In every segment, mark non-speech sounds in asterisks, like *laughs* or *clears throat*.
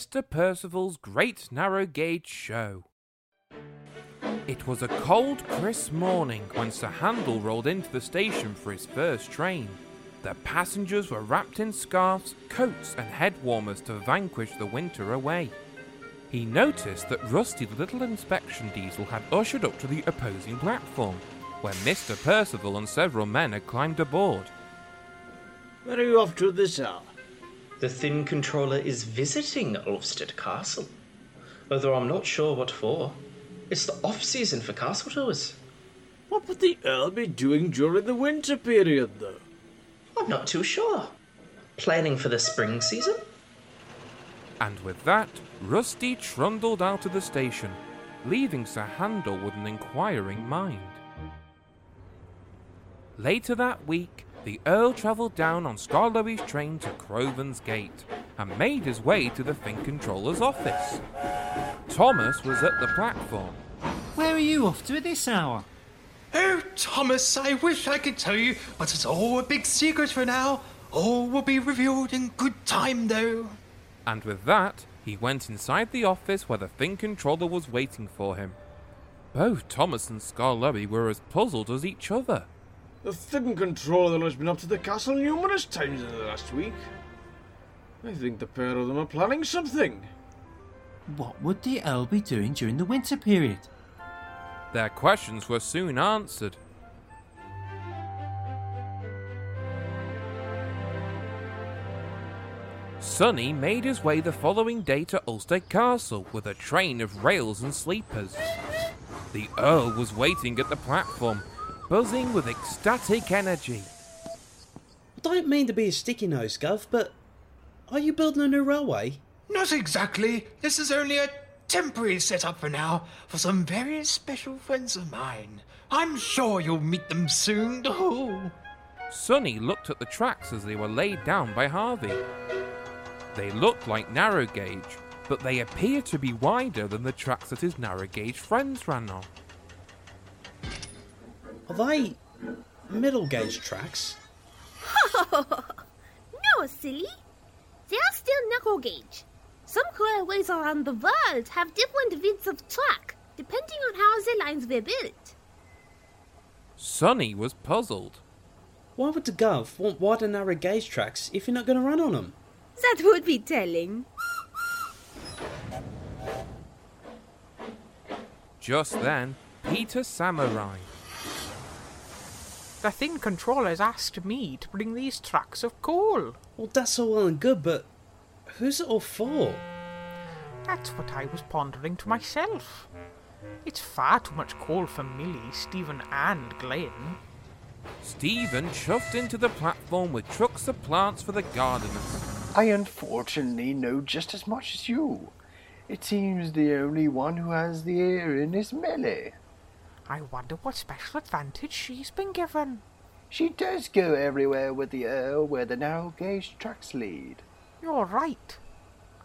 Mr. Percival's Great Narrow Gauge Show. It was a cold, crisp morning when Sir Handel rolled into the station for his first train. The passengers were wrapped in scarves, coats, and head warmers to vanquish the winter away. He noticed that Rusty the little inspection diesel had ushered up to the opposing platform, where Mr. Percival and several men had climbed aboard. Where are you off to this hour? The Thin Controller is visiting Ulfstead Castle. Although I'm not sure what for. It's the off season for castle tours. What would the Earl be doing during the winter period, though? I'm not too sure. Planning for the spring season? And with that, Rusty trundled out of the station, leaving Sir Handel with an inquiring mind. Later that week, the Earl travelled down on Skarloey's train to Crovan's Gate and made his way to the Thin Controller's office. Thomas was at the platform. Where are you off to at this hour? Oh, Thomas, I wish I could tell you, but it's all a big secret for now. All will be revealed in good time, though. And with that, he went inside the office where the Thin Controller was waiting for him. Both Thomas and Skarloey were as puzzled as each other. The Thin Controller has been up to the castle numerous times in the last week. I think the pair of them are planning something. What would the Earl be doing during the winter period? Their questions were soon answered. Sonny made his way the following day to Ulfstead Castle with a train of rails and sleepers. The Earl was waiting at the platform, buzzing with ecstatic energy. I don't mean to be a sticky nose, Gov, but are you building a new railway? Not exactly. This is only a temporary setup for now for some very special friends of mine. I'm sure you'll meet them soon. Oh. Sonny looked at the tracks as they were laid down by Harvey. They looked like narrow gauge, but they appeared to be wider than the tracks that his narrow gauge friends ran on. Are they middle gauge tracks? *laughs* no, silly. They are still narrow gauge. Some railways around the world have different widths of track, depending on how the lines were built. Sonny was puzzled. Why would the Gov want wider narrow gauge tracks if you're not going to run on them? That would be telling. Just then, Peter Sam arrived. The Thin Controller's asked me to bring these tracks of coal. Well, that's all well and good, but who's it all for? That's what I was pondering to myself. It's far too much coal for Millie, Stephen, and Glynn. Stephen chuffed into the platform with trucks of plants for the gardeners. I unfortunately know just as much as you. It seems the only one who has the ear in is Millie. I wonder what special advantage she's been given. She does go everywhere with the Earl where the narrow gauge tracks lead. You're right.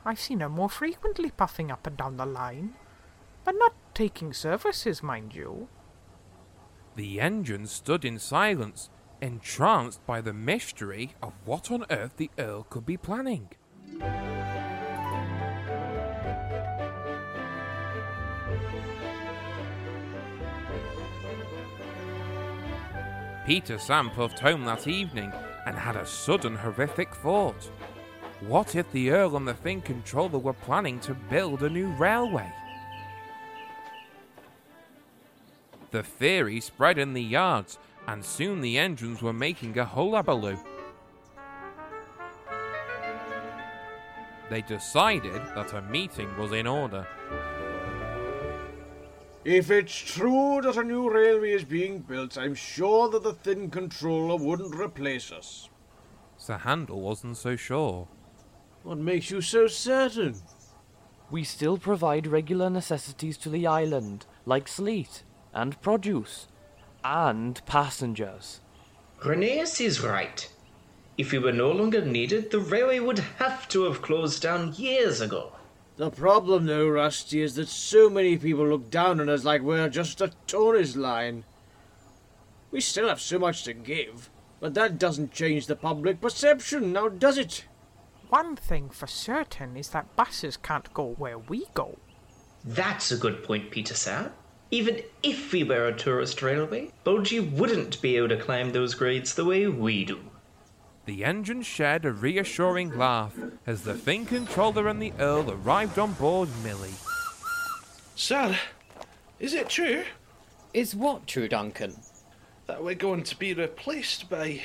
I've seen her more frequently puffing up and down the line. But not taking services, mind you. The engine stood in silence, entranced by the mystery of what on earth the Earl could be planning. Peter Sam puffed home that evening and had a sudden horrific thought. What if the Earl and the Thin Controller were planning to build a new railway? The theory spread in the yards, and soon the engines were making a hullabaloo. They decided that a meeting was in order. If it's true that a new railway is being built, I'm sure that the Thin Controller wouldn't replace us. Sir Handel wasn't so sure. What makes you so certain? We still provide regular necessities to the island, like sleet and produce, and passengers. Rheneas is right. If we were no longer needed, the railway would have to have closed down years ago. The problem, though, Rusty, is that so many people look down on us like we're just a tourist line. We still have so much to give, but that doesn't change the public perception, now does it? One thing for certain is that buses can't go where we go. That's a good point, Peter Sam. Even if we were a tourist railway, Bulgy wouldn't be able to climb those grades the way we do. The engine shared a reassuring laugh as the Thin controller and the Earl arrived on board Millie. Sir, is it true Is what true, Duncan? that we're going to be replaced by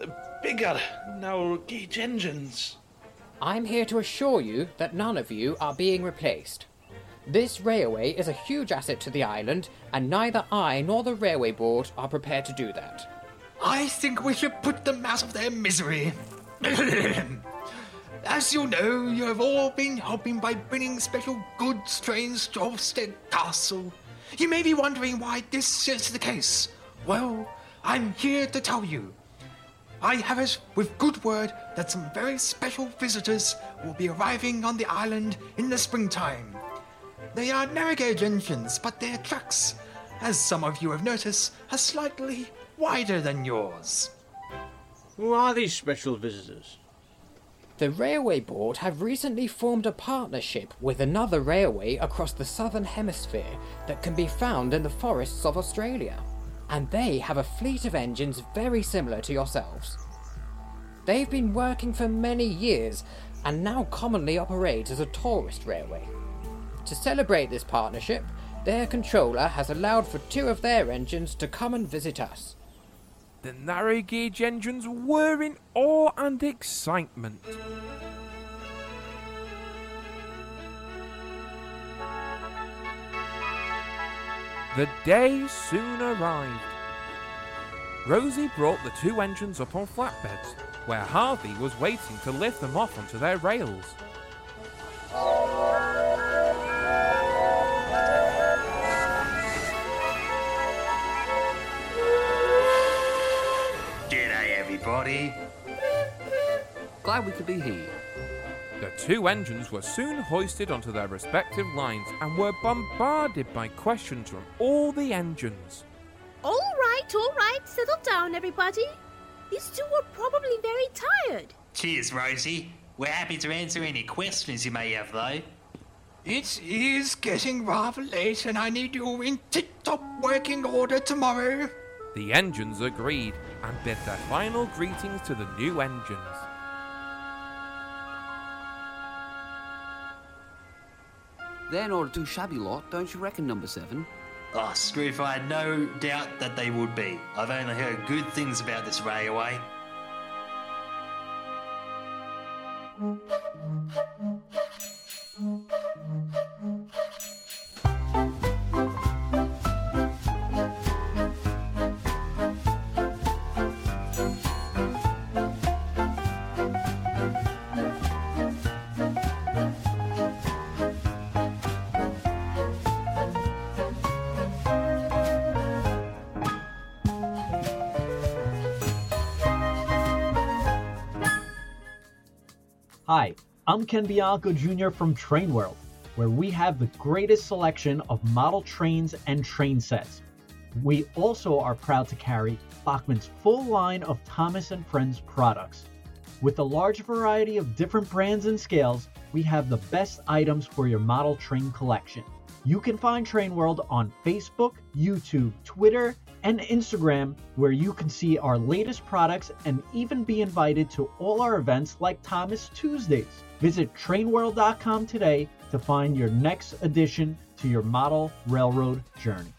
uh, bigger, narrow gauge engines? I'm here to assure you that none of you are being replaced. This railway is a huge asset to the island, and neither I nor the railway board are prepared to do that. I think we should put them out of their misery. *clears throat* As you know, you have all been helping by bringing special goods trains to Ulfstead Castle. You may be wondering why this is the case. Well, I'm here to tell you. I have it with good word that some very special visitors will be arriving on the island in the springtime. They are narrow gauge engines, but their trucks, as some of you have noticed, are slightly wider than yours. Who are these special visitors? The Railway Board have recently formed a partnership with another railway across the southern hemisphere that can be found in the forests of Australia, and they have a fleet of engines very similar to yourselves. They've been working for many years and now commonly operate as a tourist railway. To celebrate this partnership, their controller has allowed for two of their engines to come and visit us. The narrow gauge engines were in awe and excitement. The day soon arrived. Rosie brought the two engines up on flatbeds, where Harvey was waiting to lift them off onto their rails. Everybody. Glad we could be here. The two engines were soon hoisted onto their respective lines and were bombarded by questions from all the engines. All right, all right, settle down, everybody. These two were probably very tired. Cheers, Rosie. We're happy to answer any questions you may have, though. It is getting rather late, and I need you in tip top working order tomorrow. The engines agreed and bid their final greetings to the new engines. They're not a too shabby lot, don't you reckon, number seven? Ah, oh, Scroof, I had no doubt that they would be. I've only heard good things about this railway. I'm Ken Bianco Jr. from Train World, where we have the greatest selection of model trains and train sets. We also are proud to carry Bachmann's full line of Thomas and Friends products. With a large variety of different brands and scales, we have the best items for your model train collection. You can find Train World on Facebook, YouTube, Twitter, and Instagram, where you can see our latest products and even be invited to all our events like Thomas Tuesdays. Visit trainworld.com today to find your next addition to your model railroad journey.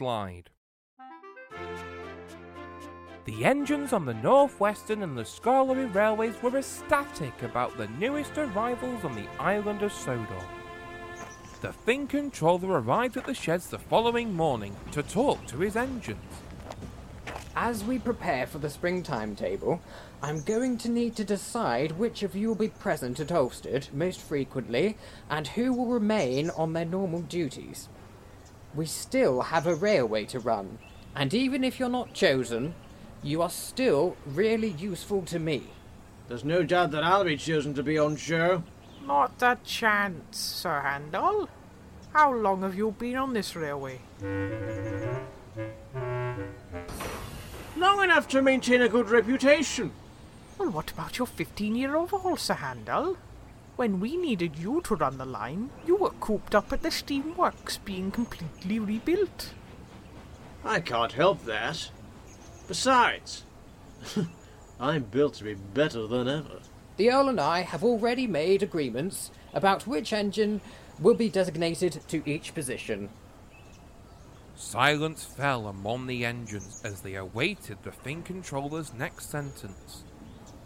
Landslide. The engines on the Northwestern and the Skarloey Railways were ecstatic about the newest arrivals on the island of Sodor. The Thin Controller arrived at the sheds the following morning to talk to his engines. As we prepare for the spring timetable, I'm going to need to decide which of you will be present at Ulfstead most frequently and who will remain on their normal duties. We still have a railway to run, and even if you're not chosen, you are still really useful to me. There's no doubt that I'll be chosen to be on show. Not a chance, Sir Handel. How long have you been on this railway? Long enough to maintain a good reputation. Well, what about your 15 year overhaul, Sir Handel? When we needed you to run the line, you were cooped up at the steamworks being completely rebuilt. I can't help that. Besides, *laughs* I'm built to be better than ever. The Earl and I have already made agreements about which engine will be designated to each position. Silence fell among the engines as they awaited the Thin Controller's next sentence.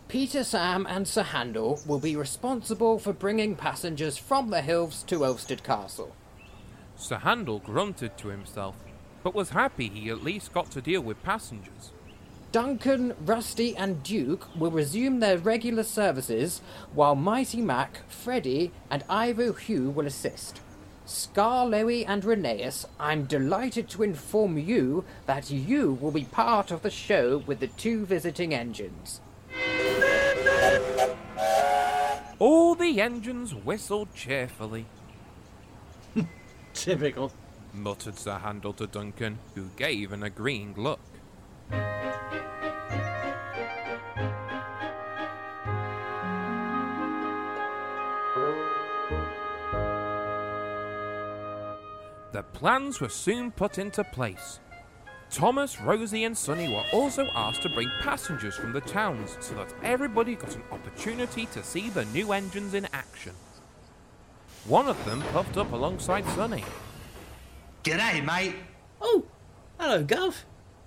Peter Sam and Sir Handel will be responsible for bringing passengers from the hills to Ulfstead Castle. Sir Handel grunted to himself, but was happy he at least got to deal with passengers. Duncan, Rusty, and Duke will resume their regular services, while Mighty Mac, Freddy, and Ivo Hugh will assist. Skarloey, and Rheneas, I'm delighted to inform you that you will be part of the show with the two visiting engines. All the engines whistled cheerfully. Typical, muttered Sir Handel to Duncan, who gave an agreeing look. The plans were soon put into place. Thomas, Rosie, and Sonny were also asked to bring passengers from the towns so that everybody got an opportunity to see the new engines in action. One of them puffed up alongside Sonny. G'day, mate. Oh, hello, Gov.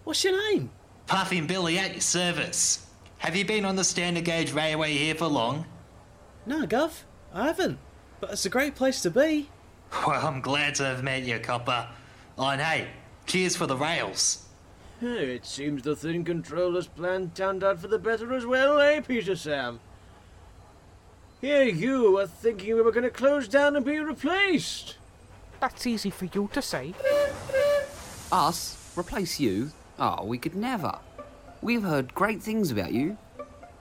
What's your name? Puffing Billy at your service. Have you been on the standard gauge railway here for long? No, Gov, I haven't. But it's a great place to be. Well, I'm glad to have met you, Copper. Oh, and hey, cheers for the rails. It seems the Thin Controller's plan turned out for the better as well, eh, Peter Sam? Here you were thinking we were going to close down and be replaced. That's easy for you to say. Us? Replace you? Oh, we could never. We've heard great things about you.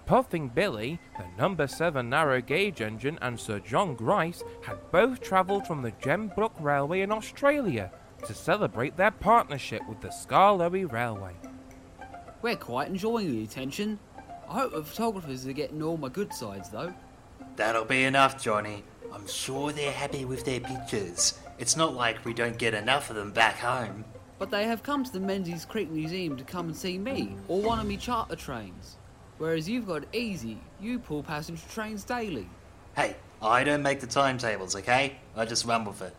Puffing Billy, the number 7 narrow gauge engine, and Sir John Grice had both travelled from the Gembrook Railway in Australia to celebrate their partnership with the Skarloey Railway. We're quite enjoying the attention. I hope the photographers are getting all my good sides, though. That'll be enough, Johnny. I'm sure they're happy with their pictures. It's not like we don't get enough of them back home. But they have come to the Menzies Creek Museum to come and see me, or one of me charter trains. Whereas you've got it easy, you pull passenger trains daily. Hey, I don't make the timetables, okay? I just run with it.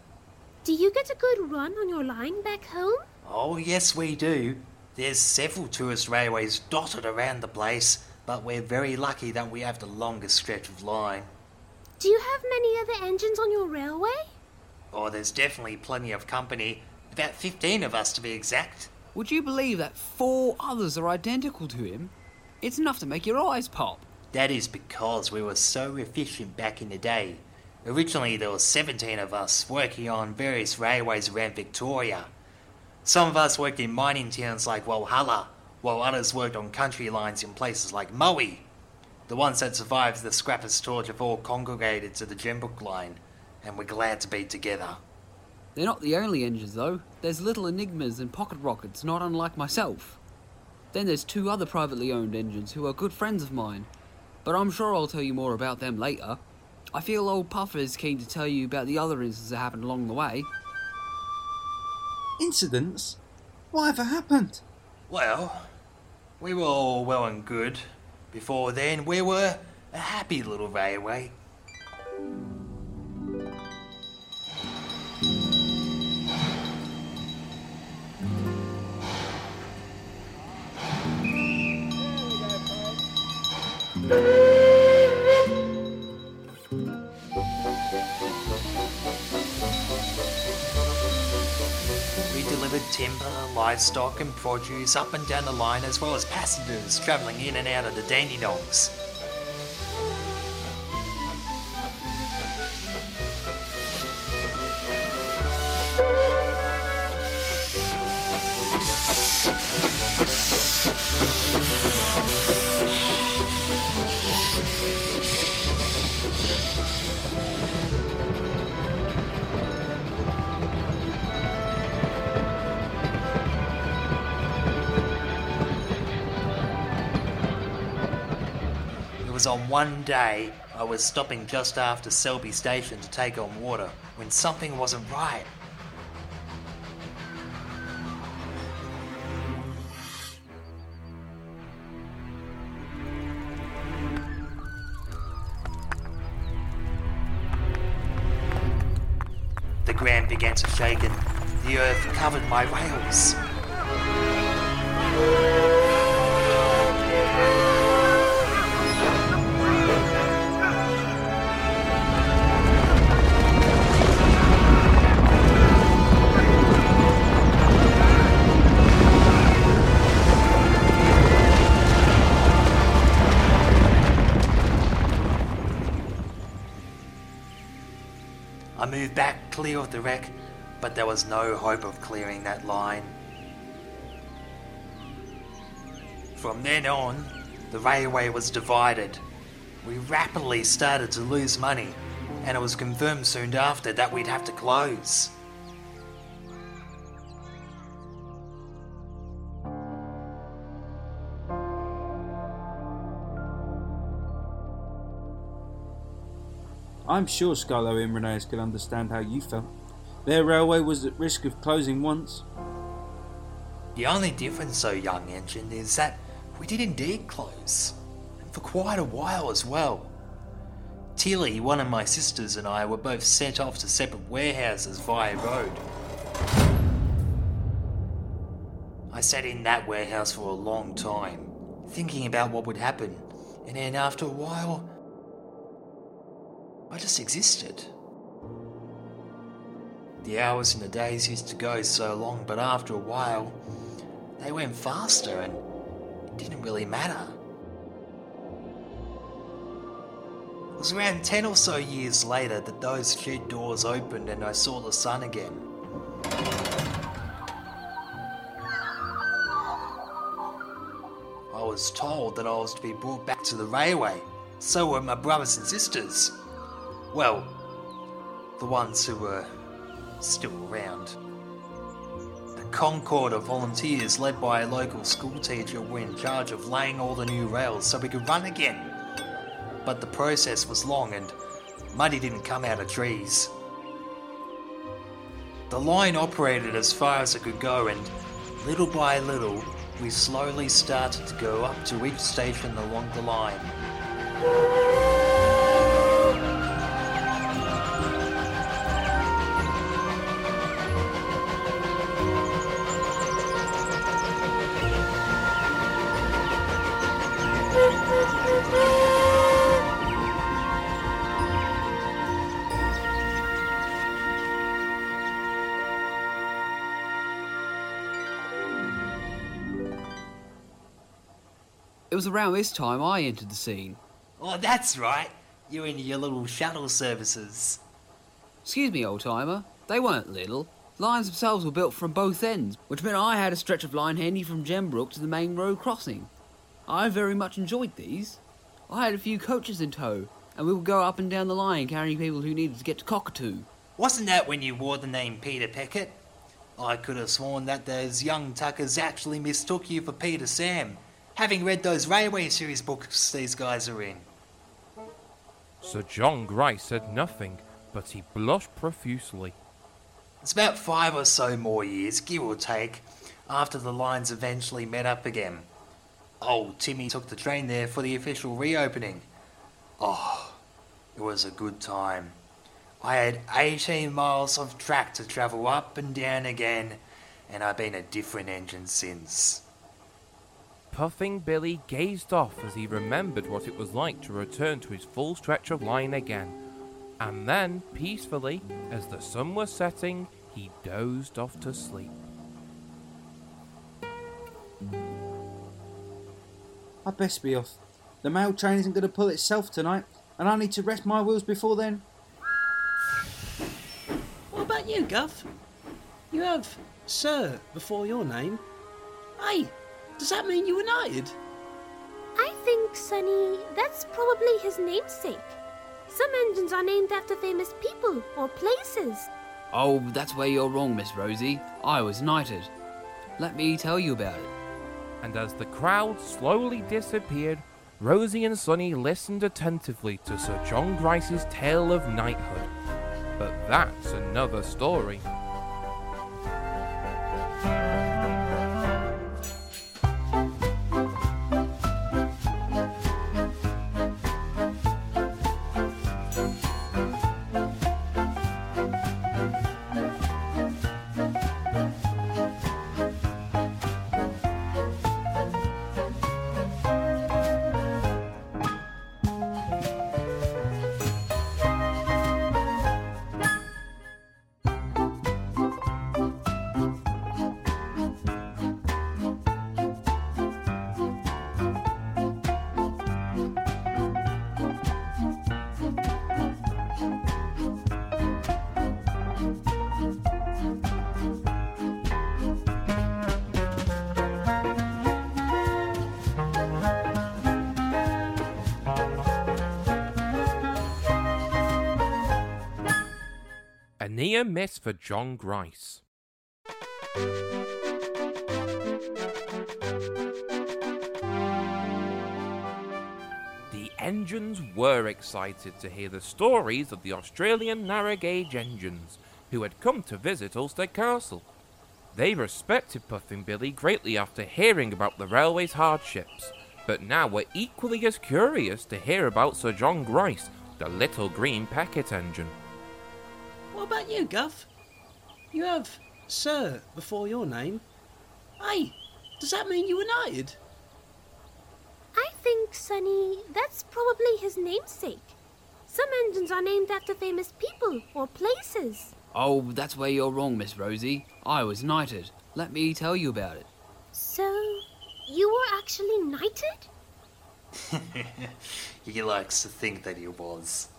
Do you get a good run on your line back home? Oh, yes, we do. There's several tourist railways dotted around the place, but we're very lucky that we have the longest stretch of line. Do you have many other engines on your railway? Oh, there's definitely plenty of company. About 15 of us to be exact. Would you believe that four others are identical to him? It's enough to make your eyes pop. That is because we were so efficient back in the day. Originally, there were 17 of us working on various railways around Victoria. Some of us worked in mining towns like Walhalla, while others worked on country lines in places like Moe. The ones that survived the scrappers' torch have all congregated to the Gembrook line, and we're glad to be together. They're not the only engines, though. There's little Enigmas and pocket rockets, not unlike myself. Then there's two other privately owned engines who are good friends of mine, but I'm sure I'll tell you more about them later. I feel old Puffer is keen to tell you about the other incidents that happened along the way. Incidents? Whatever happened? Well, we were all well and good. Before then, we were a happy little railway. Livestock, and produce up and down the line, as well as passengers travelling in and out of the Dandenongs. One day I was stopping just after Selby Station to take on water when something wasn't right. The ground began to shake and the earth covered my rails. Clear of the wreck, but there was no hope of clearing that line. From then on, the railway was divided. We rapidly started to lose money, and it was confirmed soon after that we'd have to close. I'm sure Skarloey and Rheneas could understand how you felt. Their railway was at risk of closing once. The only difference, though, young engine, is that we did indeed close, and for quite a while as well. Tilly, one of my sisters, and I were both sent off to separate warehouses via road. I sat in that warehouse for a long time, thinking about what would happen, and then after a while, I just existed. The hours and the days used to go so long, but after a while, they went faster and it didn't really matter. It was around 10 or so years later that those shed doors opened and I saw the sun again. I was told that I was to be brought back to the railway. So were my brothers and sisters. Well, the ones who were still around. The Concord of volunteers, led by a local schoolteacher, were in charge of laying all the new rails so we could run again. But the process was long and money didn't come out of trees. The line operated as far as it could go, and little by little, we slowly started to go up to each station along the line. It was around this time I entered the scene. Oh, that's right. You and your little shuttle services. Excuse me, old timer. They weren't little. Lines themselves were built from both ends, which meant I had a stretch of line handy from Gembrook to the main road crossing. I very much enjoyed these. I had a few coaches in tow, and we would go up and down the line carrying people who needed to get to Cockatoo. Wasn't that when you wore the name Peter Peckett? I could have sworn that those young Tuckers actually mistook you for Peter Sam, having read those Railway Series books these guys are in. Sir John Grice said nothing, but he blushed profusely. It's about five or so more years, give or take, after the lines eventually met up again. Old Timmy took the train there for the official reopening. Oh, it was a good time. I had 18 miles of track to travel up and down again, and I've been a different engine since. Puffing Billy gazed off as he remembered what it was like to return to his full stretch of line again. And then, peacefully, as the sun was setting, he dozed off to sleep. I'd best be off. The mail train isn't going to pull itself tonight, and I need to rest my wheels before then. What about you, Guff? You have Sir before your name. Aye does that mean you were knighted? I think, Sonny, that's probably his namesake. Some engines are named after famous people or places. Oh, that's where you're wrong, Miss Rosie. I was knighted. Let me tell you about it. And as the crowd slowly disappeared, Rosie and Sonny listened attentively to Sir John Grice's tale of knighthood. But that's another story. Near miss for John Grice. The engines were excited to hear the stories of the Australian narrow gauge engines who had come to visit Ulfstead Castle. They respected Puffing Billy greatly after hearing about the railway's hardships, but now were equally as curious to hear about Sir John Grice, the little green Peckett engine. What about you, Guff? You have Sir before your name. Hey, does that mean you were knighted? I think, Sonny, that's probably his namesake. Some engines are named after famous people or places. Oh, that's where you're wrong, Miss Rosie. I was knighted. Let me tell you about it. So, you were actually knighted? *laughs* he likes to think that he was.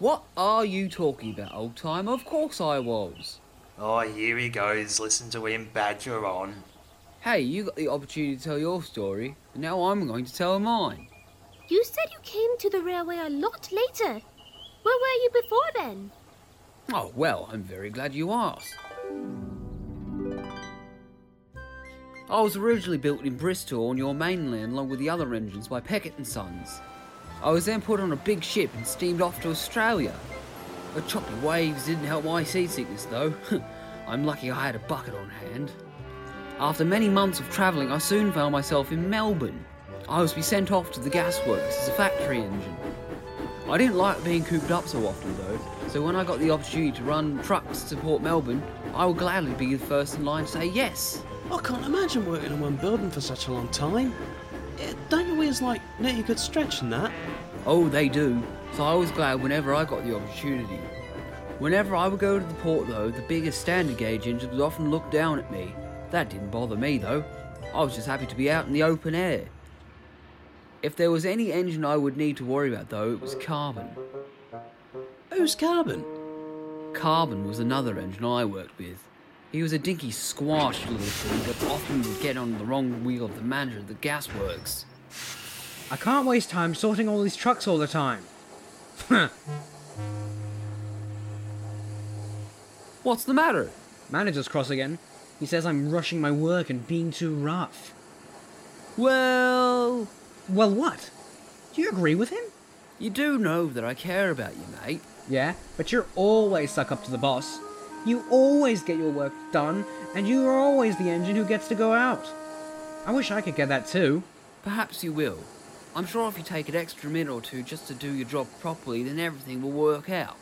What are you talking about, old time? Of course I was. Oh, here he goes. Listen to him badger on. Hey, you got the opportunity to tell your story, and now I'm going to tell mine. You said you came to the railway a lot later. Where were you before then? Oh, well, I'm very glad you asked. I was originally built in Bristol on your mainland along with the other engines by Peckett and Sons. I was then put on a big ship and steamed off to Australia. The choppy waves didn't help my seasickness though. *laughs* I'm lucky I had a bucket on hand. After many months of travelling, I soon found myself in Melbourne. I was to be sent off to the gasworks as a factory engine. I didn't like being cooped up so often though, so when I got the opportunity to run trucks to Port Melbourne, I would gladly be the first in line to say yes. I can't imagine working in one building for such a long time. Don't your wheels like need you could stretch and that? Oh, they do. So I was glad whenever I got the opportunity. Whenever I would go to the port, though, the biggest standard gauge engines would often look down at me. That didn't bother me, though. I was just happy to be out in the open air. If there was any engine I would need to worry about, though, it was Carbon. Who's Carbon? Carbon was another engine I worked with. He was a dinky, squashed little thing that often would get on the wrong wheel of the manager of the gasworks. I can't waste time sorting all these trucks all the time. What's the matter? Manager's cross again. He says I'm rushing my work and being too rough. Well. Well, what? Do you agree with him? You do know that I care about you, mate. Yeah, but you're always stuck up to the boss. You always get your work done, and you are always the engine who gets to go out. I wish I could get that too. Perhaps you will. I'm sure if you take an extra minute or two just to do your job properly, then everything will work out.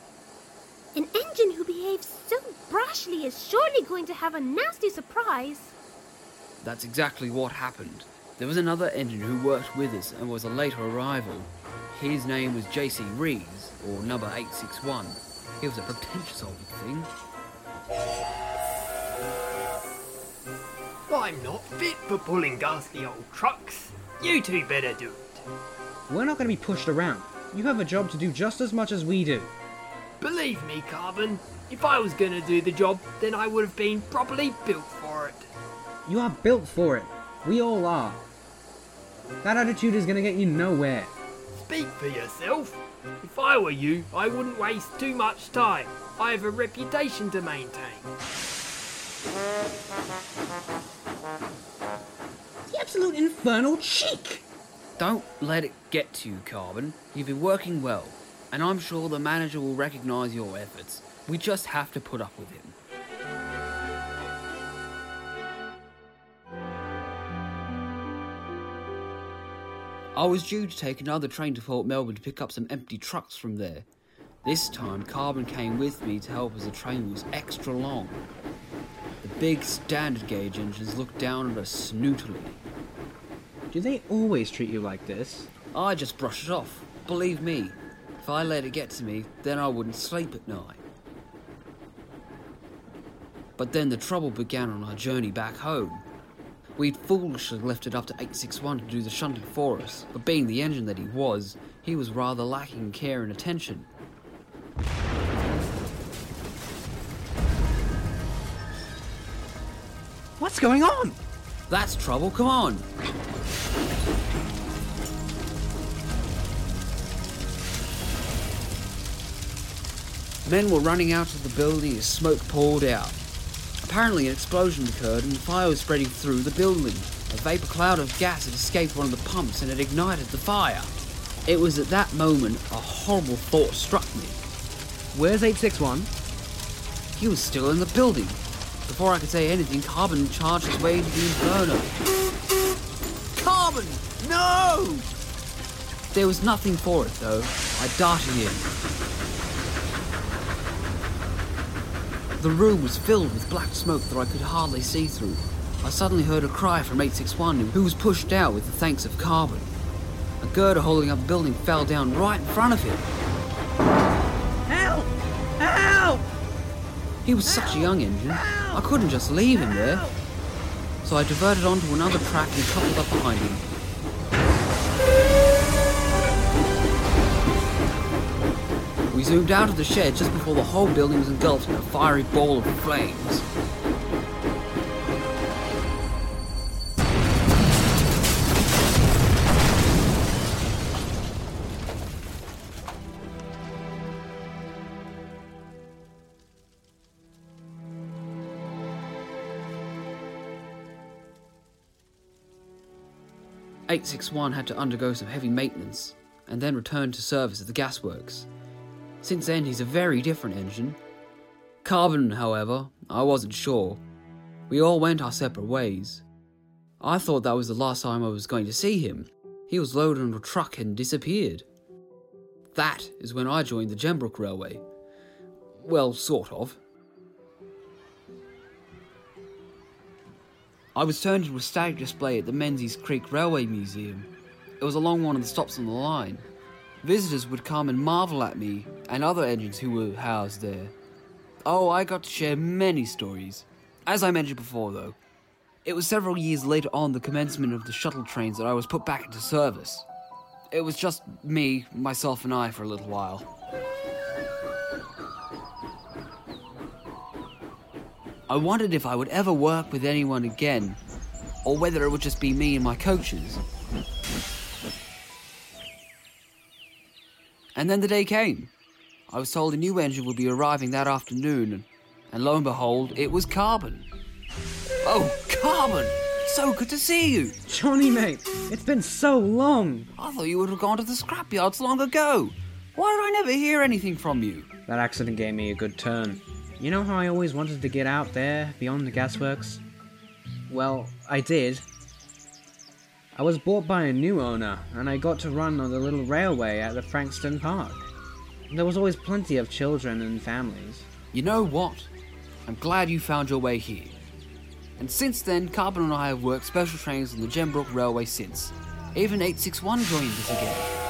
An engine who behaves so brashly is surely going to have a nasty surprise. That's exactly what happened. There was another engine who worked with us and was a later arrival. His name was JC Reeves, or number 861. He was a pretentious old thing. I'm not fit for pulling ghastly old trucks. You two better do it. We're not going to be pushed around. You have a job to do just as much as we do. Believe me, Carbon, if I was gonna do the job, then I would have been properly built for it. You are built for it. We all are. That attitude is going to get you nowhere. Speak for yourself. If I were you, I wouldn't waste too much time. I have a reputation to maintain. The absolute infernal cheek! Don't let it get to you, Carbon. You've been working well, and I'm sure the manager will recognise your efforts. We just have to put up with him. I was due to take another train to Port Melbourne to pick up some empty trucks from there. This time, Carbon came with me to help as the train was extra long. The big standard gauge engines looked down at us snootily. Do they always treat you like this? I just brush it off. Believe me, if I let it get to me, then I wouldn't sleep at night. But then the trouble began on our journey back home. We'd foolishly left it up to 861 to do the shunting for us, but being the engine that he was, he was rather lacking in care and attention. What's going on? That's trouble, come on! Men were running out of the building as smoke poured out. Apparently, an explosion occurred and fire was spreading through the building. A vapor cloud of gas had escaped one of the pumps and had ignited the fire. It was at that moment a horrible thought struck me. Where's 861? He was still in the building. Before I could say anything, Carbon charged his way into the inferno. Carbon! No! There was nothing for it, though. I darted in. The room was filled with black smoke that I could hardly see through. I suddenly heard a cry from 861, who was pushed out with the thanks of Carbon. A girder holding up the building fell down right in front of him. He was such a young engine, I couldn't just leave him there. So I diverted onto another track and coupled up behind him. We zoomed out of the shed just before the whole building was engulfed in a fiery ball of flames. Eight six one had to undergo some heavy maintenance and then return to service at the gasworks. Since then, he's a very different engine. Carbon, however, I wasn't sure. We all went our separate ways. I thought that was the last time I was going to see him. He was loaded on a truck and disappeared. That is when I joined the Gembrook Railway. Well, sort of. I was turned into a static display at the Menzies Creek Railway Museum. It was along one of the stops on the line. Visitors would come and marvel at me and other engines who were housed there. Oh, I got to share many stories. As I mentioned before, though, it was several years later on the commencement of the shuttle trains that I was put back into service. It was just me, myself, and I for a little while. I wondered if I would ever work with anyone again, or whether it would just be me and my coaches. And then the day came. I was told a new engine would be arriving that afternoon, and, and lo and behold, it was Carbon. Oh, Carbon! So good to see you! Johnny, mate, it's been so long. I thought you would have gone to the scrapyards long ago. Why did I never hear anything from you? That accident gave me a good turn. You know how I always wanted to get out there, beyond the gasworks? Well, I did. I was bought by a new owner, and I got to run on the little railway at the Frankston Park. There was always plenty of children and families. You know what? I'm glad you found your way here. And since then, Carbon and I have worked special trains on the Gembrook Railway since. Even 861 joined us again.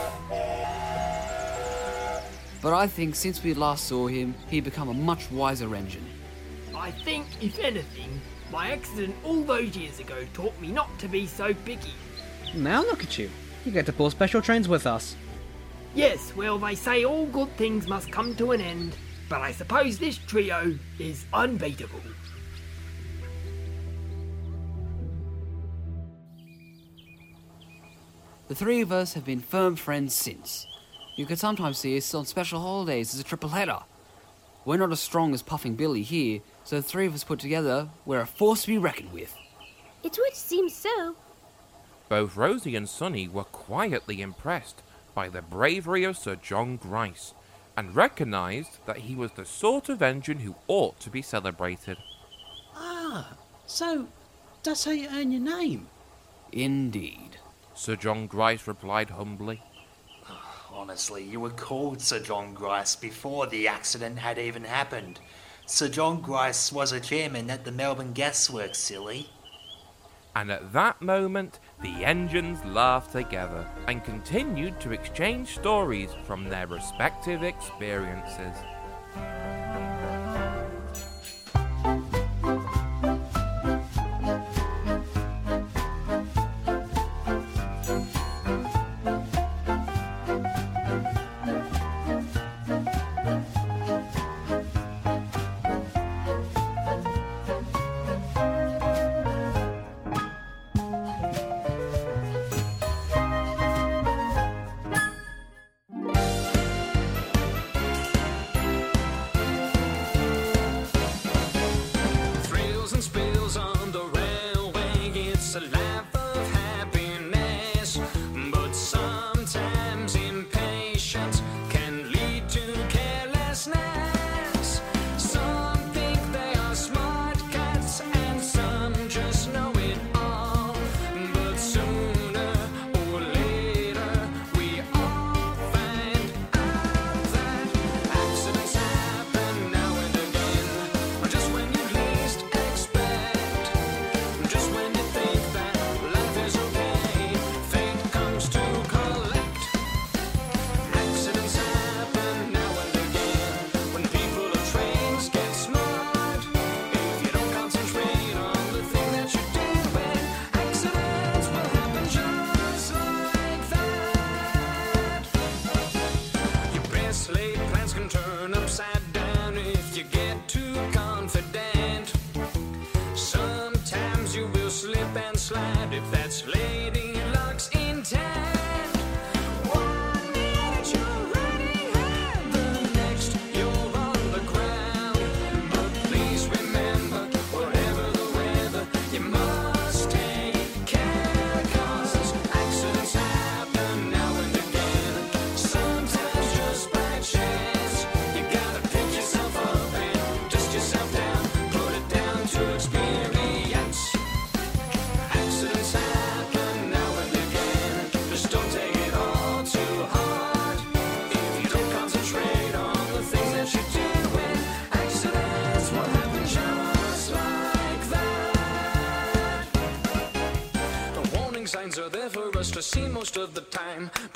But I think since we last saw him, he'd become a much wiser engine. I think, if anything, my accident all those years ago taught me not to be so picky. Now look at you. You get to pull special trains with us. Yes, well, they say all good things must come to an end, but I suppose this trio is unbeatable. The three of us have been firm friends since. You can sometimes see us on special holidays as a triple header. We're not as strong as Puffing Billy here, so the three of us put together, we're a force to be reckoned with. It would seem so. Both Rosie and Sonny were quietly impressed by the bravery of Sir John Grice and recognized that he was the sort of engine who ought to be celebrated. Ah, so that's how you earn your name? Indeed. Sir John Grice replied humbly. Honestly, you were called Sir John Grice before the accident had even happened. Sir John Grice was a chairman at the Melbourne Gasworks, silly. And at that moment, the engines laughed together and continued to exchange stories from their respective experiences.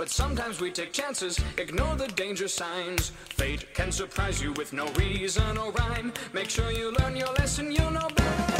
But sometimes we take chances, ignore the danger signs. Fate can surprise you with no reason or rhyme. Make sure you learn your lesson, you'll know better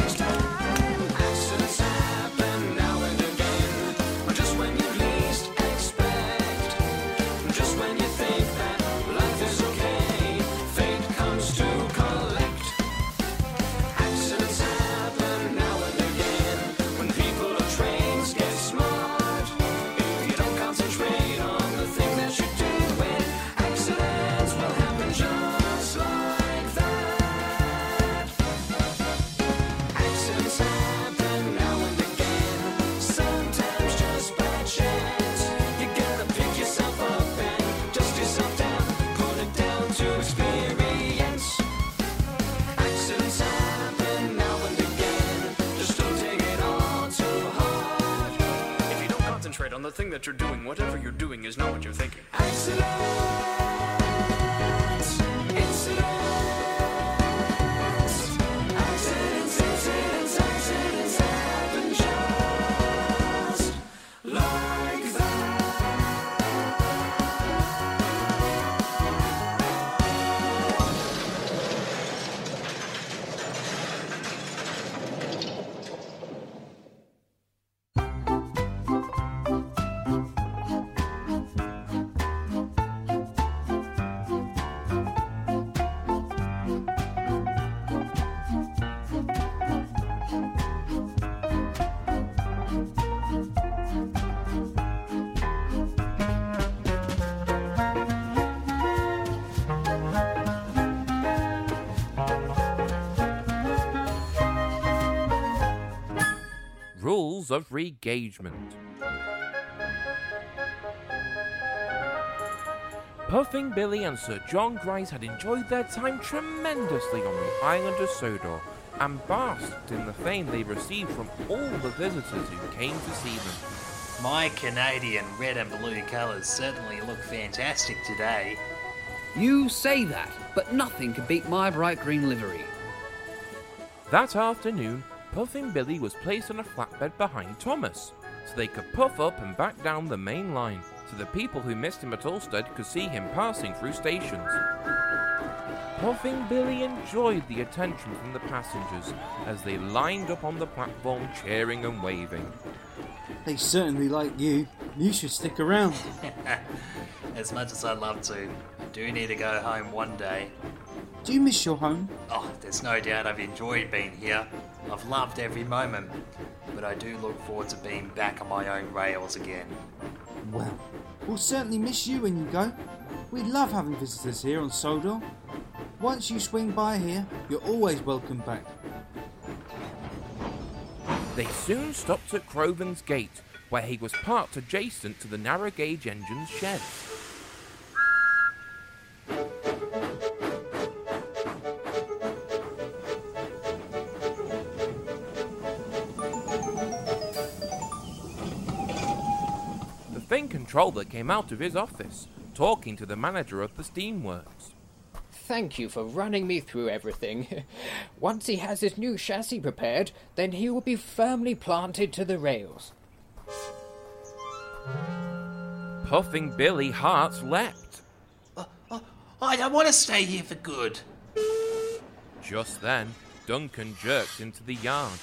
thing that you're doing, whatever you're doing is not what you're thinking. Accidents, rules of regagement. Puffing Billy and Sir John Grice had enjoyed their time tremendously on the island of Sodor and basked in the fame they received from all the visitors who came to see them. My Canadian red and blue colours certainly look fantastic today. You say that, but nothing can beat my bright green livery. That afternoon, Puffing Billy was placed on a flatbed behind Thomas, so they could puff up and back down the main line, so the people who missed him at Ulfstead could see him passing through stations. Puffing Billy enjoyed the attention from the passengers as they lined up on the platform cheering and waving. They certainly like you. You should stick around. *laughs* as much as I'd love to, I do need to go home one day. Do you miss your home? Oh, there's no doubt I've enjoyed being here. I've loved every moment. But I do look forward to being back on my own rails again. Well, we'll certainly miss you when you go. We love having visitors here on Sodor. Once you swing by here, you're always welcome back. They soon stopped at Crovan's Gate, where he was parked adjacent to the narrow gauge engine's shed. Controller came out of his office, talking to the manager of the steamworks. Thank you for running me through everything. *laughs* Once he has his new chassis prepared, then he will be firmly planted to the rails. Puffing Billy hearts leapt. Uh, uh, I don't want to stay here for good. Just then, Duncan jerked into the yard.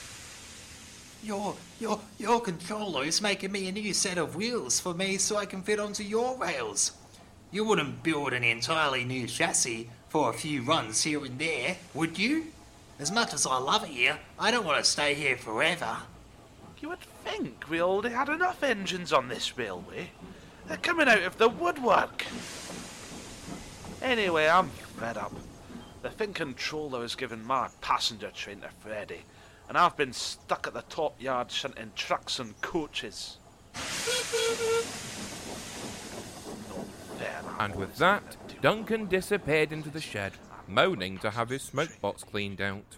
Your your your controller is making me a new set of wheels for me so I can fit onto your rails. You wouldn't build an entirely new chassis for a few runs here and there, would you? As much as I love it here, I don't want to stay here forever. You would think we already had enough engines on this railway. They're coming out of the woodwork. Anyway, I'm fed up. The Thin controller has given my passenger train to Freddy, and I've been stuck at the top yard shunting trucks and coaches. And with that, Duncan disappeared into the shed, moaning to have his smoke box cleaned out.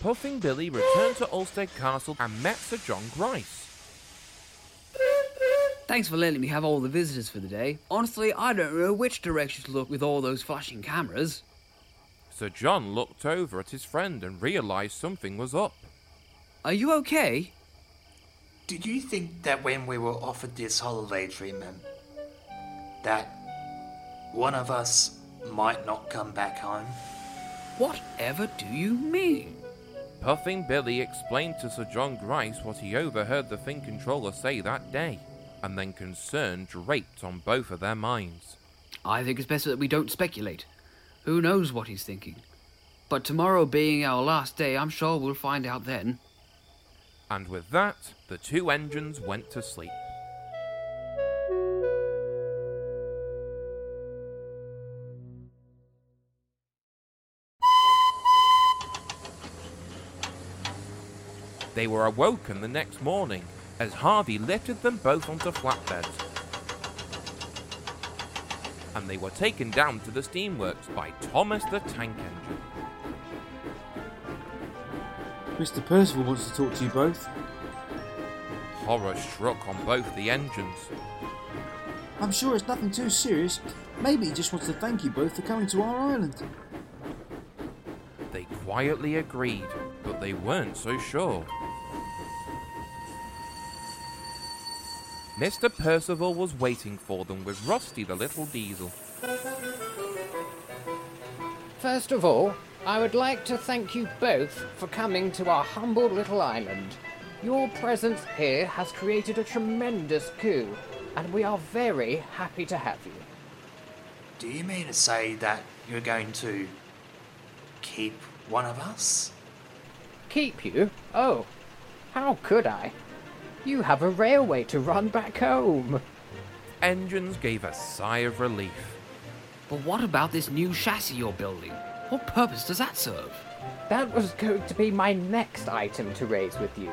Puffing Billy returned to Ulfstead Castle and met Sir John Grice. Thanks for letting me have all the visitors for the day. Honestly, I don't know which direction to look with all those flashing cameras. Sir John looked over at his friend and realised something was up. Are you okay? Did you think that when we were offered this holiday treatment, that one of us might not come back home? Whatever do you mean? Puffing Billy explained to Sir John Grice what he overheard the Thin controller say that day, and then concern draped on both of their minds. I think it's better that we don't speculate. Who knows what he's thinking? But tomorrow being our last day, I'm sure we'll find out then. And with that, the two engines went to sleep. They were awoken the next morning as Harvey lifted them both onto flatbeds. And they were taken down to the steamworks by Thomas the Tank Engine. Mr. Percival wants to talk to you both. Horror struck on both the engines. I'm sure it's nothing too serious. Maybe he just wants to thank you both for coming to our island. They quietly agreed, but they weren't so sure. Mr. Percival was waiting for them with Rusty the little diesel. First of all, I would like to thank you both for coming to our humble little island. Your presence here has created a tremendous coup, and we are very happy to have you. Do you mean to say that you're going to keep one of us? Keep you? Oh, how could I? You have a railway to run back home. Engines gave a sigh of relief. But what about this new chassis you're building? What purpose does that serve? That was going to be my next item to raise with you.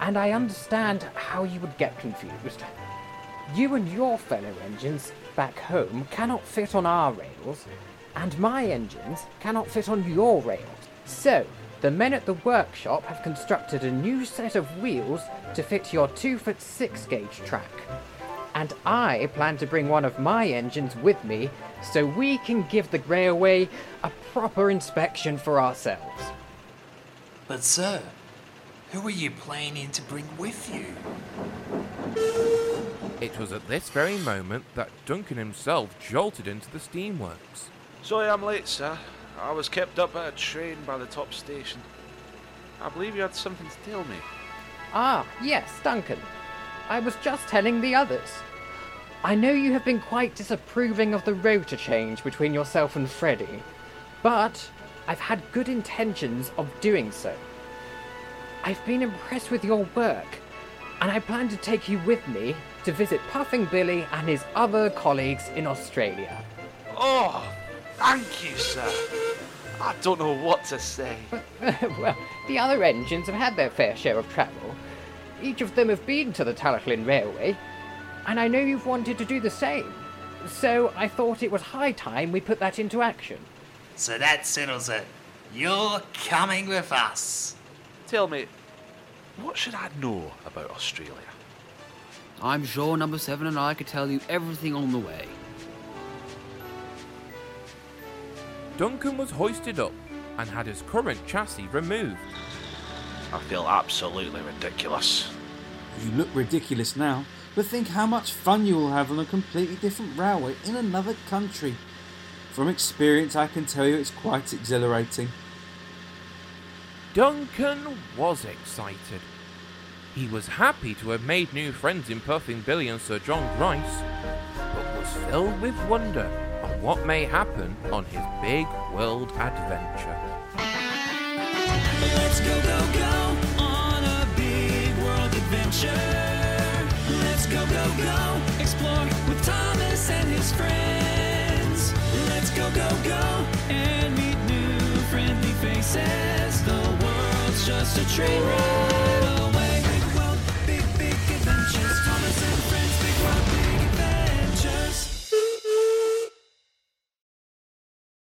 And I understand how you would get confused. You and your fellow engines back home cannot fit on our rails, and my engines cannot fit on your rails. So, the men at the workshop have constructed a new set of wheels to fit your 2 foot 6 gauge track. And I plan to bring one of my engines with me so we can give the railway a proper inspection for ourselves. But, sir, who are you planning to bring with you? It was at this very moment that Duncan himself jolted into the steamworks. Sorry I'm late, sir. I was kept up at a train by the top station. I believe you had something to tell me. Ah, yes, Duncan. I was just telling the others. I know you have been quite disapproving of the rota change between yourself and Freddy, but I've had good intentions of doing so. I've been impressed with your work, and I plan to take you with me to visit Puffing Billy and his other colleagues in Australia. Oh, thank you, sir. I don't know what to say. *laughs* well, the other engines have had their fair share of travel. Each of them have been to the Talyllyn Railway, and I know you've wanted to do the same. So I thought it was high time we put that into action. So that settles it. You're coming with us. Tell me, what should I know about Australia? I'm sure number seven and I could tell you everything on the way. Duncan was hoisted up and had his current chassis removed. I feel absolutely ridiculous. You look ridiculous now, but think how much fun you will have on a completely different railway in another country. From experience, I can tell you it's quite exhilarating. Duncan was excited. He was happy to have made new friends in Puffing Billy and Sir John Grice, but was filled with wonder on what may happen on his big world adventure. Let's go, go, go on a big world adventure. Let's go, go, go explore with Thomas and his friends. Let's go, go, go and meet new friendly faces. The world's just a train wreck.